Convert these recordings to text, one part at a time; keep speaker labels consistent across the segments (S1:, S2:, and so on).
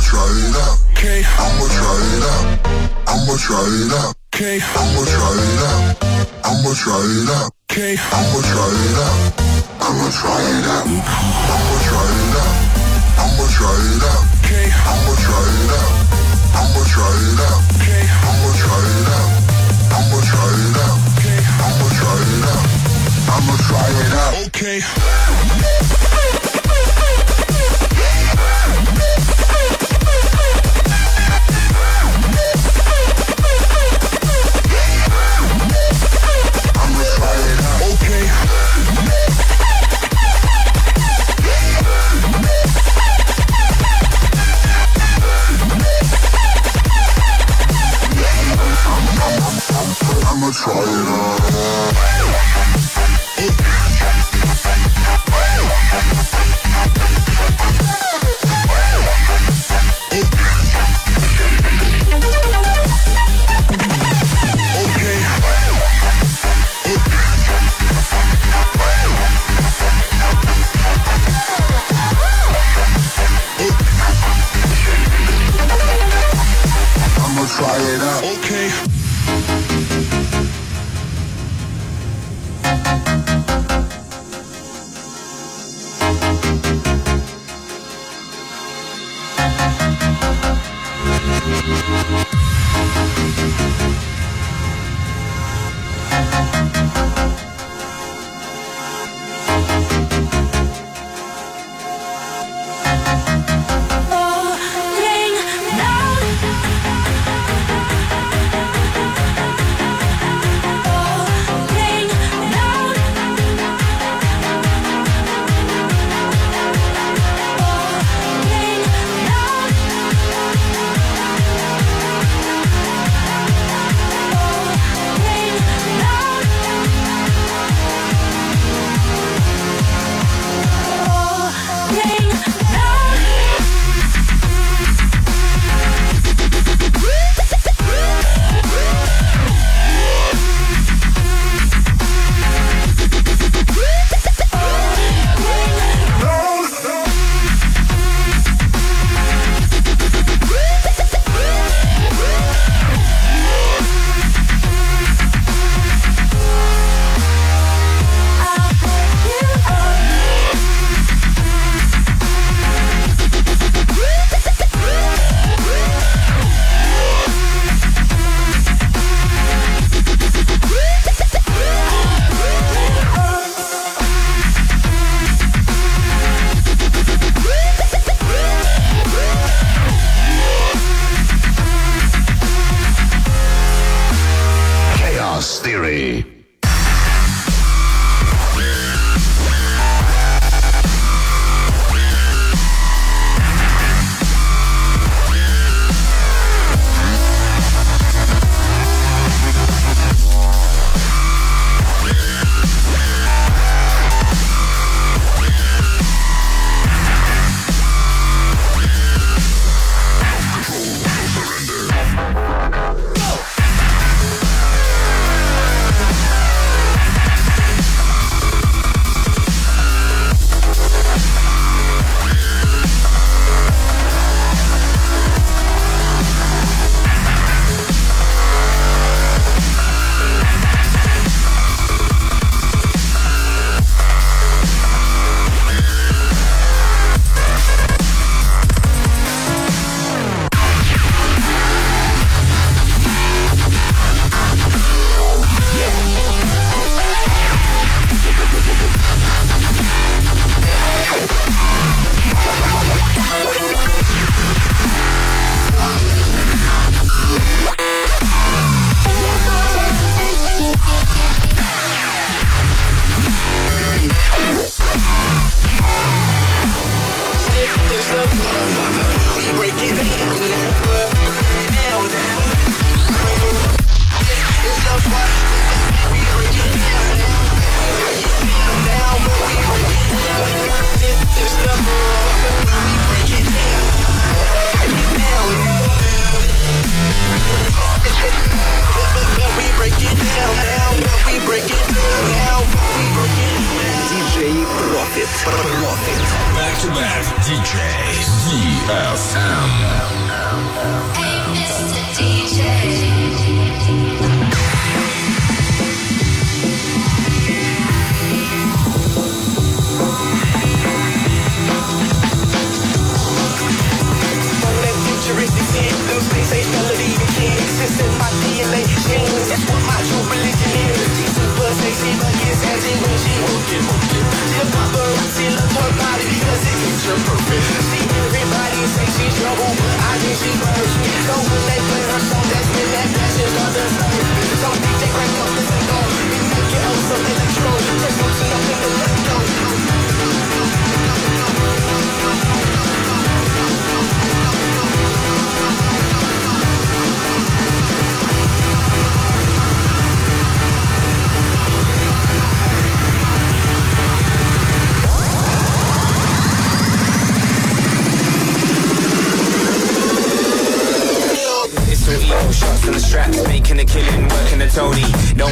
S1: try it out. Okay. I'ma try it out. I'ma try it out. Okay. I'ma try it out. I'ma try it out. Okay. I'ma try it out. I'ma try it out. I'ma try it out. I'ma try it out. Okay. I'ma try it out. I'ma try it out. Okay. I'ma try it out. I'ma try it out. Okay. I'ma try it out. I'ma try it out. Okay. I'ma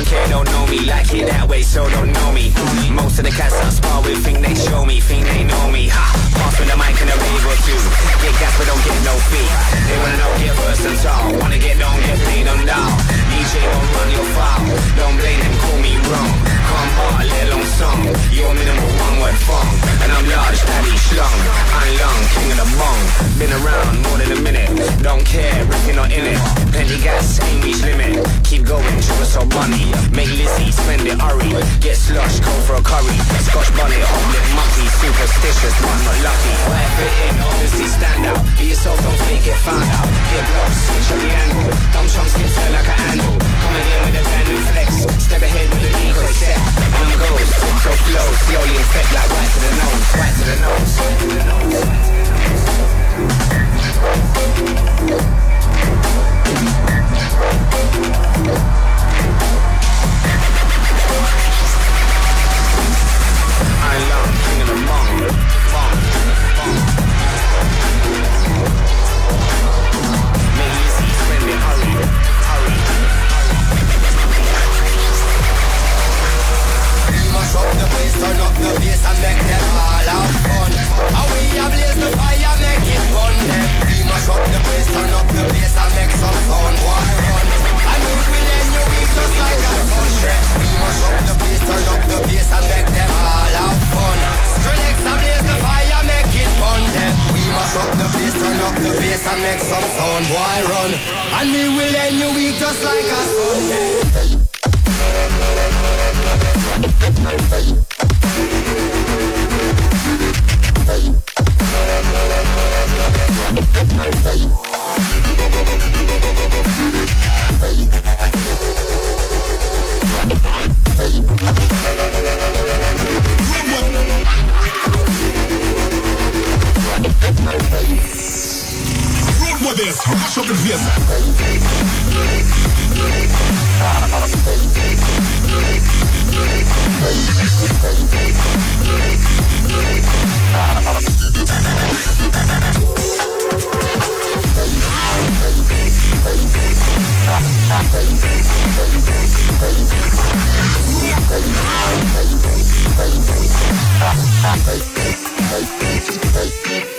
S2: don't don't know me like it. boy run And
S3: we will end your week just like a Sunday
S4: with this. Rush up and this.
S3: Thank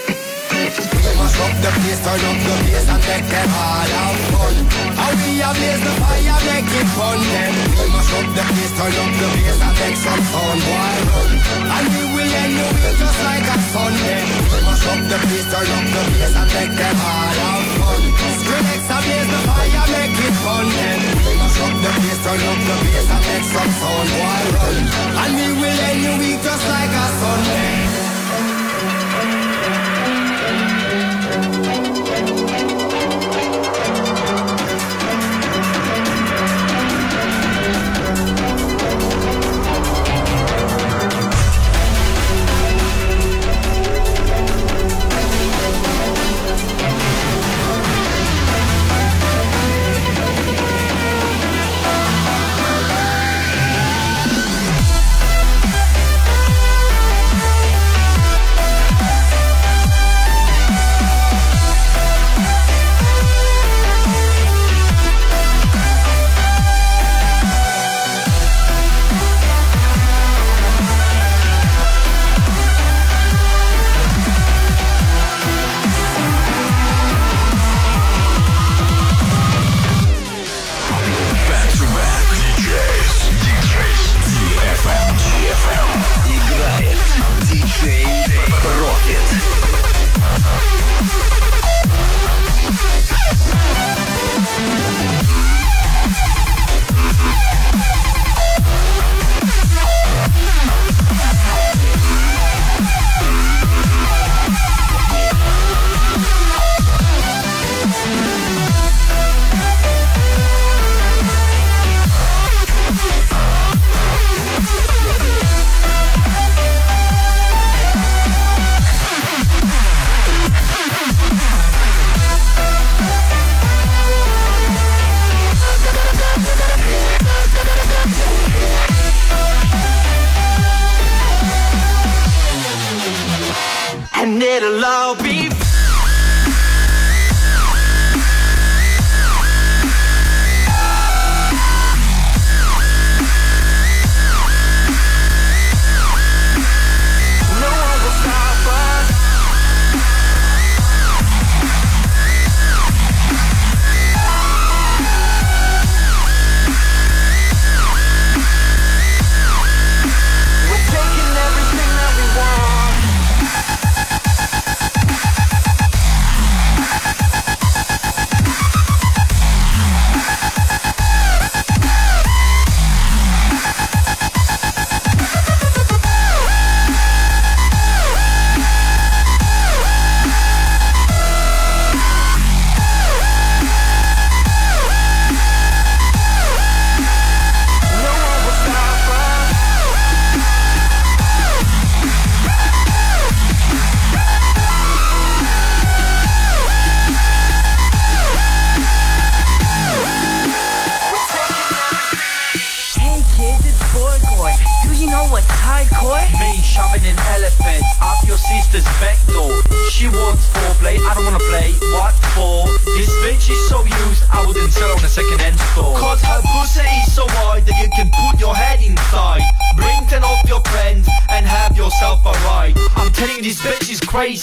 S3: We must up the place, turn up the place and make them all have fun And we a blaze the fire, make it fun then We must up the place, turn up the place and make some sound boy run And we will end the way just like a Sunday We must up the place, turn up the place and make them all have fun Skrillex a blaze the fire, make it fun then We must up the place, turn up the place and make some sound boy run And we will end the week just like a Sunday.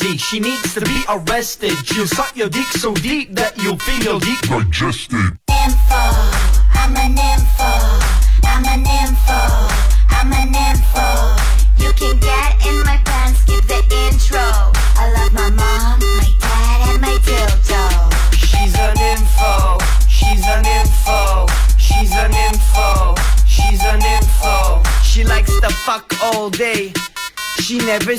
S5: Is. She needs to be arrested. She'll suck your dick so deep that you'll feel your dick
S1: Digested.
S6: Info, I'm an info, I'm an info, I'm an info. You can get in my pants, skip the intro. I love my mom, my dad, and my dildo.
S5: She's an info, she's an info, she's an info, she's an info. She likes to fuck all day. She never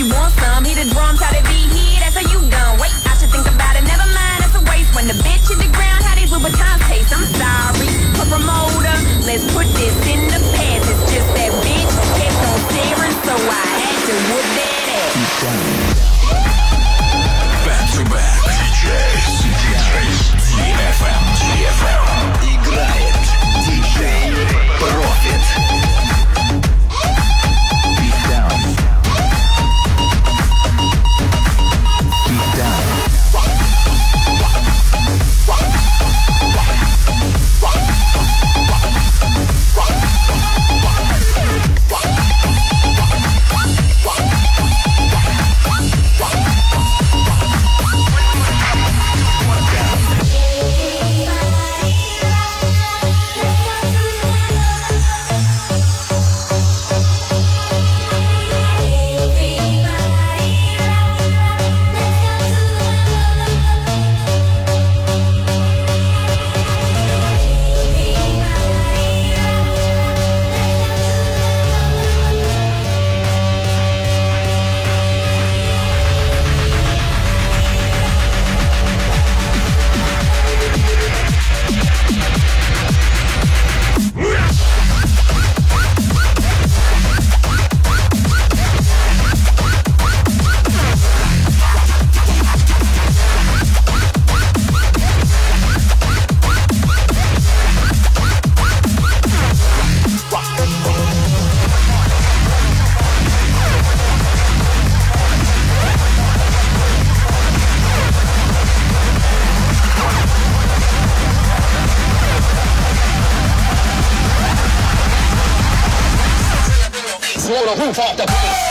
S5: you want some. Hear the
S4: drums, how they
S1: blow the
S7: roof off the place.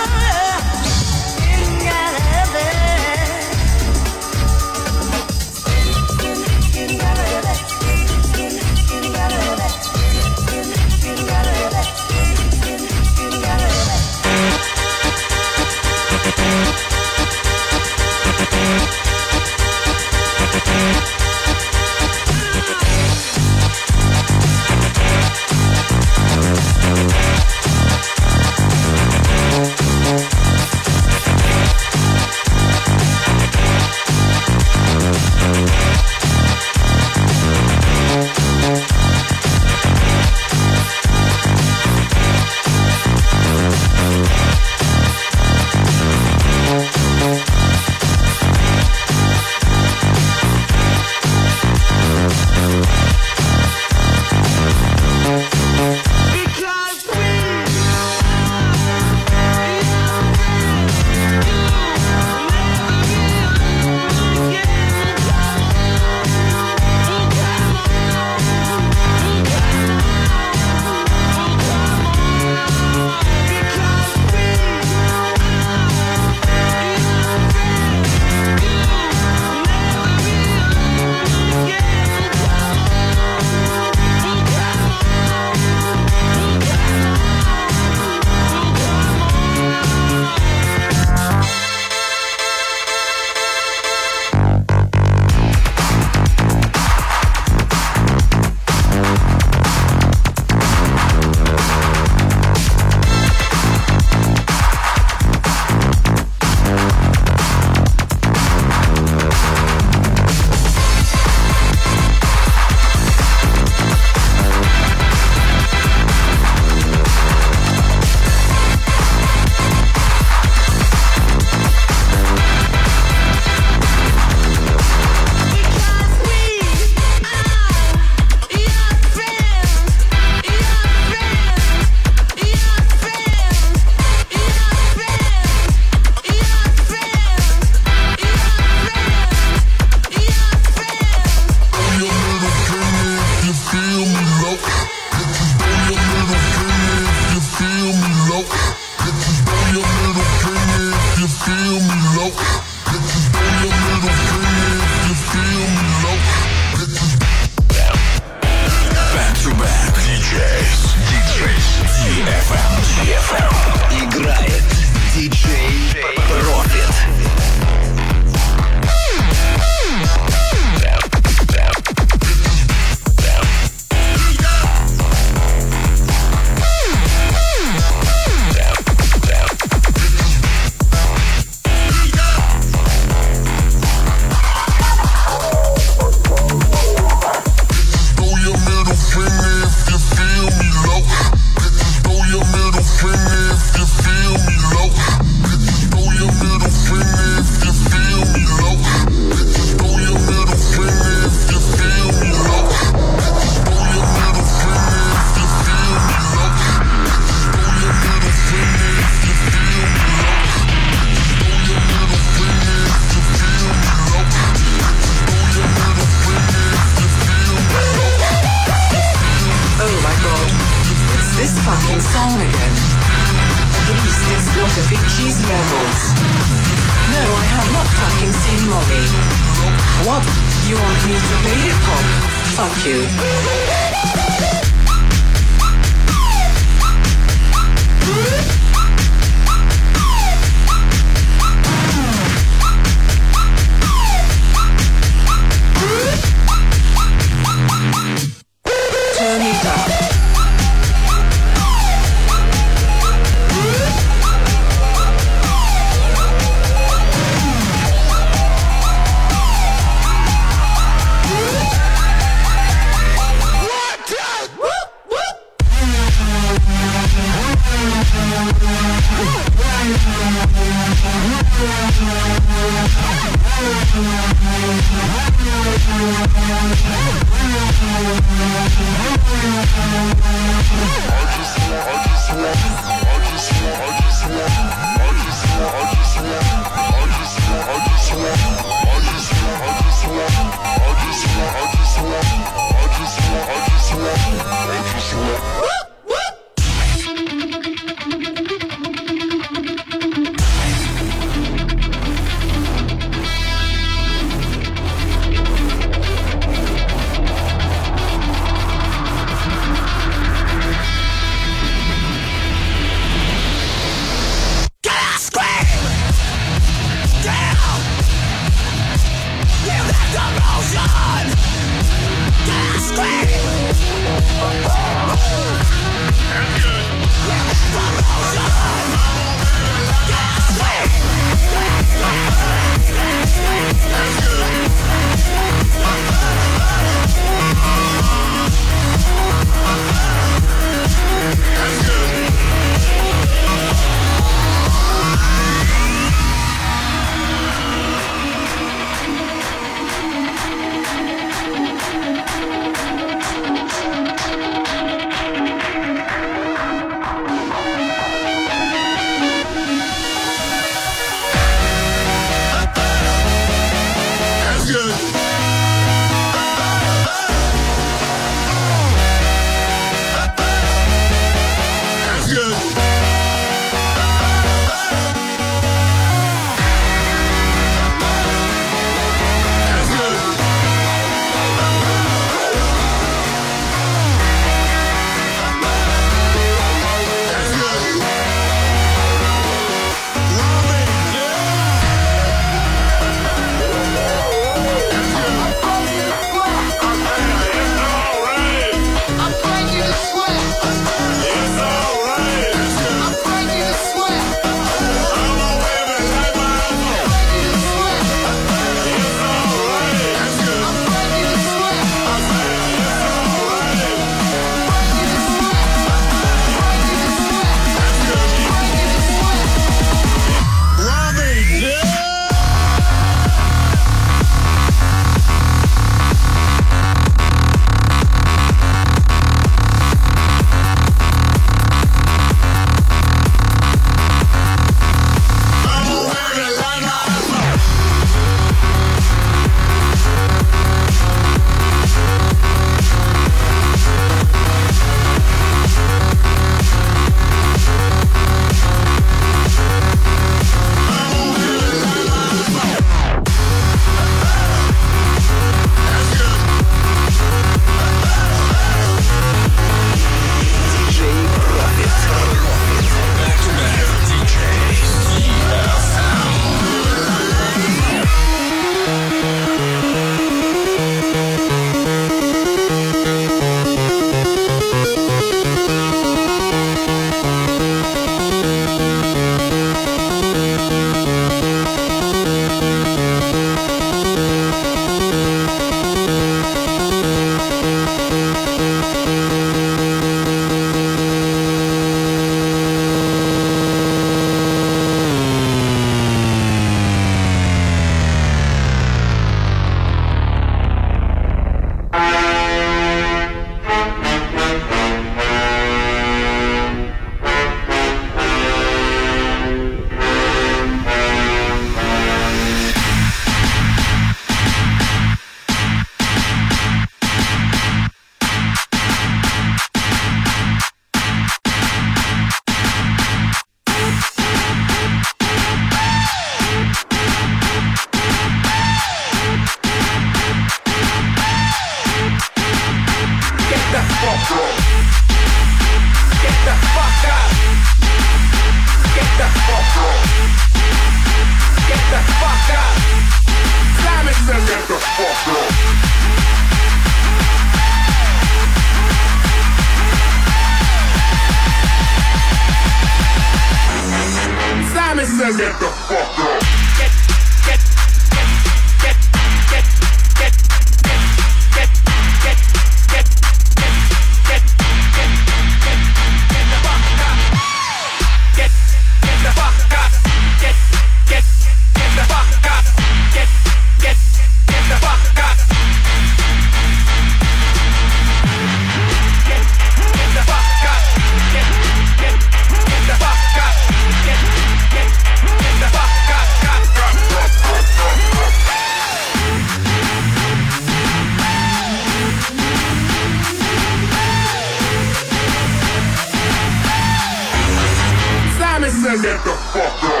S1: Turn that the
S8: fuck up.